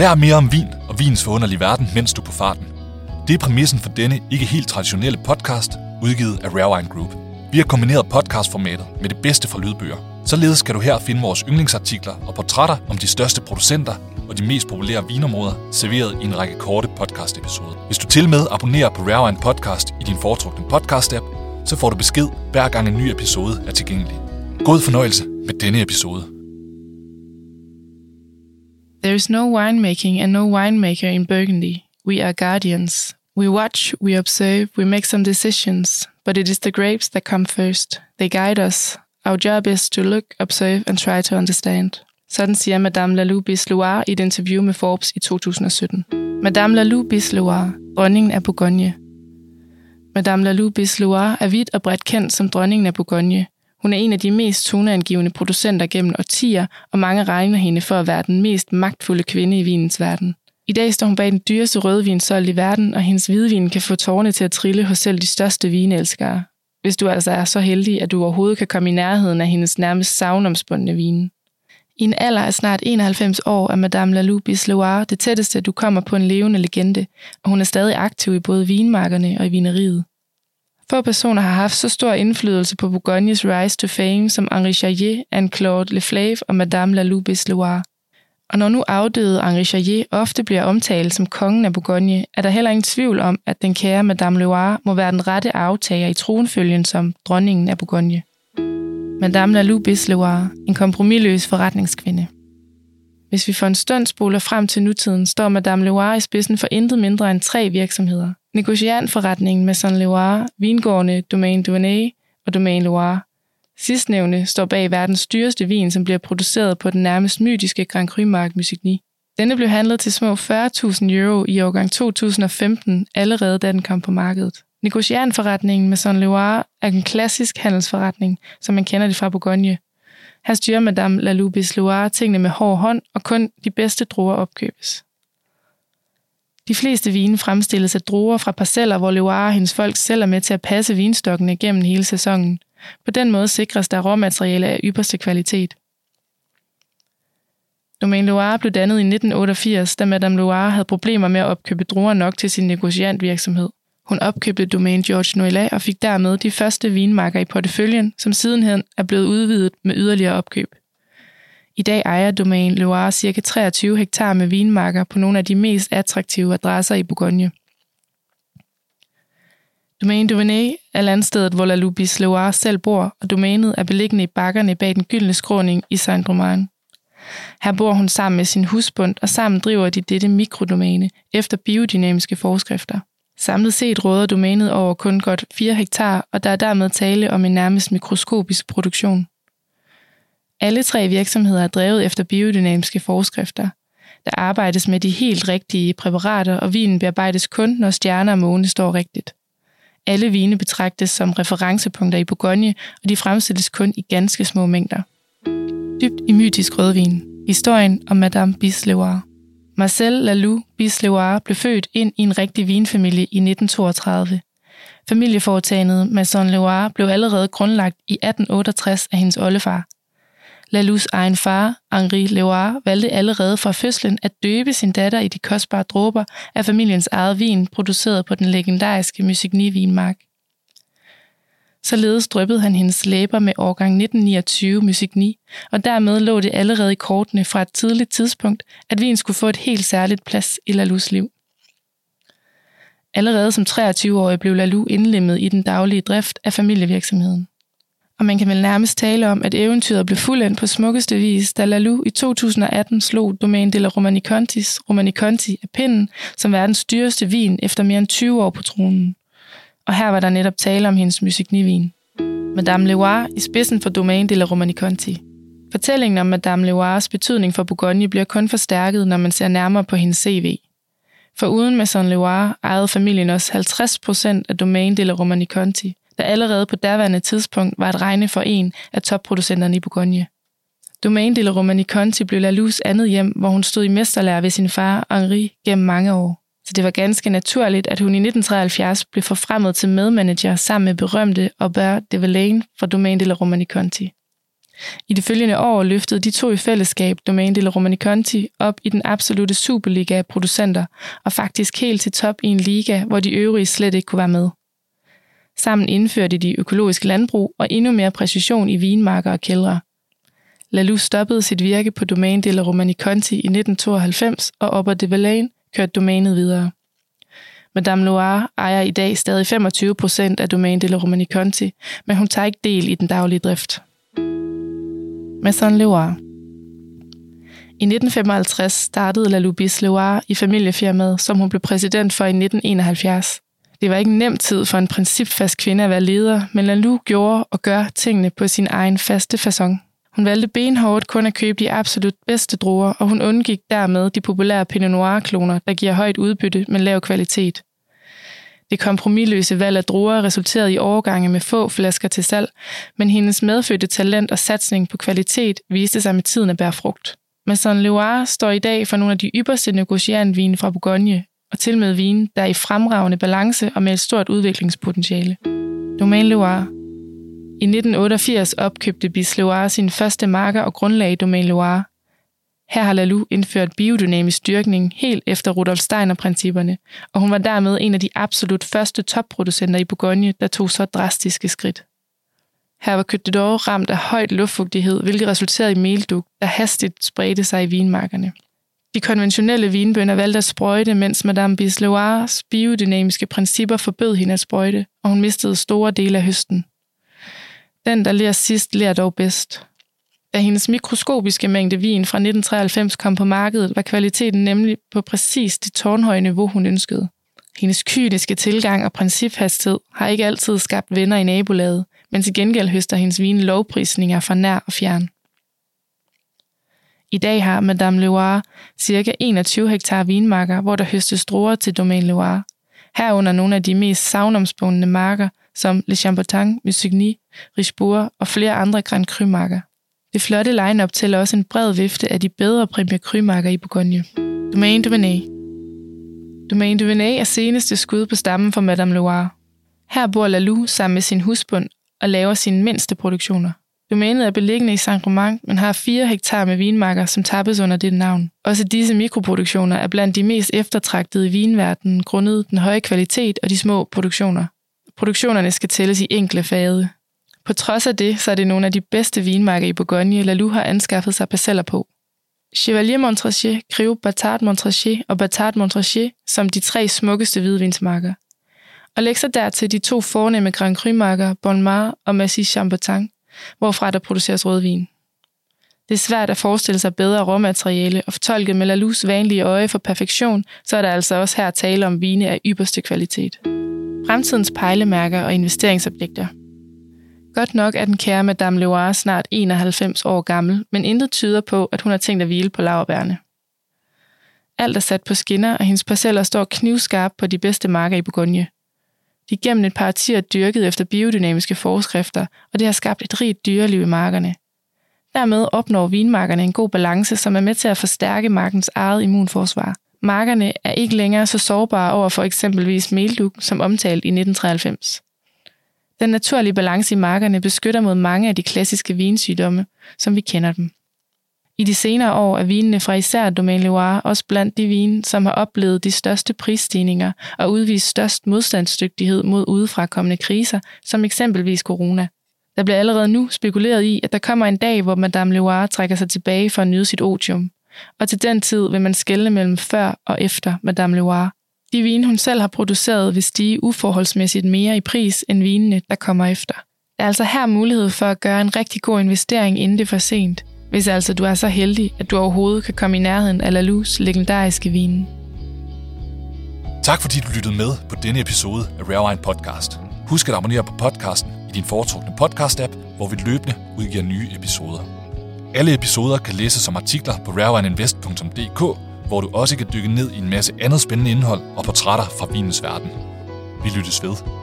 Lær mere om vin og vins forunderlige verden, mens du er på farten. Det er præmissen for denne ikke helt traditionelle podcast, udgivet af Rare Wine Group. Vi har kombineret podcastformatet med det bedste fra lydbøger. Således skal du her finde vores yndlingsartikler og portrætter om de største producenter og de mest populære vinområder, serveret i en række korte podcast-episoder. Hvis du til med abonnerer på Rare Wine Podcast i din foretrukne podcast-app, så får du besked hver gang en ny episode er tilgængelig. God fornøjelse med denne episode. There is no winemaking and no winemaker in Burgundy. We are guardians. We watch, we observe, we make some decisions, but it is the grapes that come first. They guide us. Our job is to look, observe and try to understand. Sådan siger Madame Lalou Bisloire i et interview med Forbes i 2017. Madame Lalou Bisloire, dronningen af Bourgogne. Madame Lalou Bisloire er vidt og bredt kendt som dronningen af Bourgogne. Hun er en af de mest toneangivende producenter gennem årtier, og mange regner hende for at være den mest magtfulde kvinde i vinens verden. I dag står hun bag den dyreste rødvin solgt i verden, og hendes hvidvin kan få tårne til at trille hos selv de største vinelskere. Hvis du altså er så heldig, at du overhovedet kan komme i nærheden af hendes nærmest savnomspundne vine. I en alder af snart 91 år er Madame Lalou Bisloire det tætteste, du kommer på en levende legende, og hun er stadig aktiv i både vinmarkerne og i vineriet. Få personer har haft så stor indflydelse på Bourgognes rise to fame som Henri Charrier, Anne-Claude Leflave og Madame la Loubis-Loire. Og når nu afdøde Henri Charrier ofte bliver omtalt som kongen af Bourgogne, er der heller ingen tvivl om, at den kære Madame Loire må være den rette aftager i tronfølgen som dronningen af Bourgogne. Madame la Loubis-Loire, en kompromilløs forretningskvinde. Hvis vi for en stund spoler frem til nutiden, står Madame Loire i spidsen for intet mindre end tre virksomheder. Negociantforretningen Saint Loire, vingårdene Domaine Duvenet og Domaine Loire. Sidstnævne står bag verdens dyreste vin, som bliver produceret på den nærmest mytiske Grand Cru-mark Musigny. Denne blev handlet til små 40.000 euro i årgang 2015, allerede da den kom på markedet. Negociantforretningen Saint Loire er en klassisk handelsforretning, som man kender det fra Bourgogne. Her styrer Madame Laloubis Loire tingene med hård hånd, og kun de bedste druer opkøbes. De fleste vine fremstilles af druer fra parceller, hvor Loire og hendes folk selv er med til at passe vinstokkene gennem hele sæsonen. På den måde sikres der råmateriale af ypperste kvalitet. Domaine Loire blev dannet i 1988, da Madame Loire havde problemer med at opkøbe druer nok til sin negociantvirksomhed. Hun opkøbte Domaine Georges Noëlla og fik dermed de første vinmarker i porteføljen, som sidenhen er blevet udvidet med yderligere opkøb. I dag ejer Domain Loire ca. 23 hektar med vinmarker på nogle af de mest attraktive adresser i Bourgogne. Domaine Duvenet er landstedet, hvor La Lubis Loire selv bor, og domænet er beliggende i bakkerne bag den gyldne skråning i Saint-Romain. Her bor hun sammen med sin husbund, og sammen driver de dette mikrodomæne efter biodynamiske forskrifter. Samlet set råder domænet over kun godt 4 hektar, og der er dermed tale om en nærmest mikroskopisk produktion. Alle tre virksomheder er drevet efter biodynamiske forskrifter. Der arbejdes med de helt rigtige præparater, og vinen bearbejdes kun, når stjerner og måne står rigtigt. Alle vine betragtes som referencepunkter i Bourgogne, og de fremstilles kun i ganske små mængder. Dybt i mytisk rødvin. Historien om Madame Bisleoir. Marcel Lalou Bisleoir blev født ind i en rigtig vinfamilie i 1932. Familieforetagendet Maison Loire blev allerede grundlagt i 1868 af hendes oldefar. Lalous egen far, Henri Loire, valgte allerede fra fødslen at døbe sin datter i de kostbare dråber af familiens eget vin, produceret på den legendariske Musigny-vinmark. Således dryppede han hendes læber med årgang 1929 Musigny, og dermed lå det allerede i kortene fra et tidligt tidspunkt, at vin skulle få et helt særligt plads i Lalus liv. Allerede som 23-årig blev Lalou indlemmet i den daglige drift af familievirksomheden. Og man kan vel nærmest tale om, at eventyret blev fuldendt på smukkeste vis, da Lalou i 2018 slog Domaine de la Romanicontis Romaniconti af pinden som verdens dyreste vin efter mere end 20 år på tronen. Og her var der netop tale om hendes musiknivin. Madame Leroy i spidsen for Domaine de la Romaniconti. Fortællingen om Madame Leroys betydning for Bourgogne bliver kun forstærket, når man ser nærmere på hendes CV. For uden Maison Leroy ejede familien også 50 procent af Domaine de la Romaniconti, der allerede på daværende tidspunkt var at regne for en af topproducenterne i Bourgogne. Domaine de la Romani Conti blev Lalus andet hjem, hvor hun stod i mesterlærer ved sin far Henri gennem mange år. Så det var ganske naturligt, at hun i 1973 blev forfremmet til medmanager sammen med berømte Aubert de Verlaine fra Domaine de la Romani Conti. I det følgende år løftede de to i fællesskab Domaine de la Romaniconti op i den absolute superliga af producenter, og faktisk helt til top i en liga, hvor de øvrige slet ikke kunne være med. Sammen indførte de økologisk landbrug og endnu mere præcision i vinmarker og kældre. Lalou stoppede sit virke på Domaine de la Romaniconti i 1992, og Ober de Valane kørte domænet videre. Madame Loire ejer i dag stadig 25 procent af Domaine de la Romaniconti, men hun tager ikke del i den daglige drift. Maison Loire i 1955 startede Lalou Bis Loire i familiefirmaet, som hun blev præsident for i 1971. Det var ikke en nem tid for en principfast kvinde at være leder, men Lalu gjorde og gør tingene på sin egen faste façon. Hun valgte benhårdt kun at købe de absolut bedste druer, og hun undgik dermed de populære Pinot Noir-kloner, der giver højt udbytte, men lav kvalitet. Det kompromilløse valg af druer resulterede i overgange med få flasker til salg, men hendes medfødte talent og satsning på kvalitet viste sig med tiden at bære frugt. Maison Loire står i dag for nogle af de ypperste negociantvine fra Bourgogne, og til med vine, der er i fremragende balance og med et stort udviklingspotentiale. Domaine Loire i 1988 opkøbte Bisloire sin første marker og grundlag Domaine Loire. Her har Lalou indført biodynamisk dyrkning helt efter Rudolf Steiner-principperne, og hun var dermed en af de absolut første topproducenter i Bourgogne, der tog så drastiske skridt. Her var Côte d'Or ramt af højt luftfugtighed, hvilket resulterede i meldug, der hastigt spredte sig i vinmarkerne. De konventionelle vinbønder valgte at sprøjte, mens Madame Bisloires biodynamiske principper forbød hende at sprøjte, og hun mistede store dele af høsten. Den, der lærer sidst, lærer dog bedst. Da hendes mikroskopiske mængde vin fra 1993 kom på markedet, var kvaliteten nemlig på præcis det tårnhøje niveau, hun ønskede. Hendes kyniske tilgang og principhastighed har ikke altid skabt venner i nabolaget, men til gengæld høster hendes vin lovprisninger fra nær og fjern. I dag har Madame Loire ca. 21 hektar vinmarker, hvor der høstes druer til Domaine Loire. Herunder nogle af de mest savnomsbundne marker, som Le Chambertin, Musigny, Richebourg og flere andre Grand Cru-marker. Det flotte line-up tæller også en bred vifte af de bedre Premier Cru-marker i Bourgogne. Domaine Duvenet Domaine Duvenet er seneste skud på stammen for Madame Loire. Her bor Lalou sammen med sin husbund og laver sine mindste produktioner. Domænet er beliggende i Saint-Romain, men har 4 hektar med vinmarker, som tappes under det navn. Også disse mikroproduktioner er blandt de mest eftertragtede i vinverdenen, grundet den høje kvalitet og de små produktioner. Produktionerne skal tælles i enkle fade. På trods af det, så er det nogle af de bedste vinmarker i Bourgogne, Lalou har anskaffet sig parceller på. Chevalier Montrachet, Criou Batard Montrachet og Batard Montrachet som de tre smukkeste hvidvinsmarker. Og læg så dertil de to fornemme Grand Cru-marker, Bonmar og Massy Chambertin, hvorfra der produceres rødvin. Det er svært at forestille sig bedre råmateriale, og fortolket med Lalus vanlige øje for perfektion, så er der altså også her tale om vine af ypperste kvalitet. Fremtidens pejlemærker og investeringsobjekter. Godt nok er den kære Madame Loire snart 91 år gammel, men intet tyder på, at hun har tænkt at hvile på laverbærene. Alt er sat på skinner, og hendes parceller står knivskarpt på de bedste marker i Bourgogne. De gennem et par årtier dyrket efter biodynamiske forskrifter, og det har skabt et rigt dyreliv i markerne. Dermed opnår vinmarkerne en god balance, som er med til at forstærke markens eget immunforsvar. Markerne er ikke længere så sårbare over for eksempelvis meldug, som omtalt i 1993. Den naturlige balance i markerne beskytter mod mange af de klassiske vinsygdomme, som vi kender dem. I de senere år er vinene fra især Domaine Loire også blandt de vine, som har oplevet de største prisstigninger og udvist størst modstandsdygtighed mod udefrakommende kriser, som eksempelvis corona. Der bliver allerede nu spekuleret i, at der kommer en dag, hvor Madame Loire trækker sig tilbage for at nyde sit otium. Og til den tid vil man skelne mellem før og efter Madame Loire. De vine, hun selv har produceret, vil stige uforholdsmæssigt mere i pris end vinene, der kommer efter. Der er altså her mulighed for at gøre en rigtig god investering, inden det er for sent – hvis altså du er så heldig, at du overhovedet kan komme i nærheden af Lalus legendariske vine. Tak fordi du lyttede med på denne episode af Rare Wine Podcast. Husk at abonnere på podcasten i din foretrukne podcast-app, hvor vi løbende udgiver nye episoder. Alle episoder kan læses som artikler på rarewineinvest.dk, hvor du også kan dykke ned i en masse andet spændende indhold og portrætter fra vinens verden. Vi lyttes ved.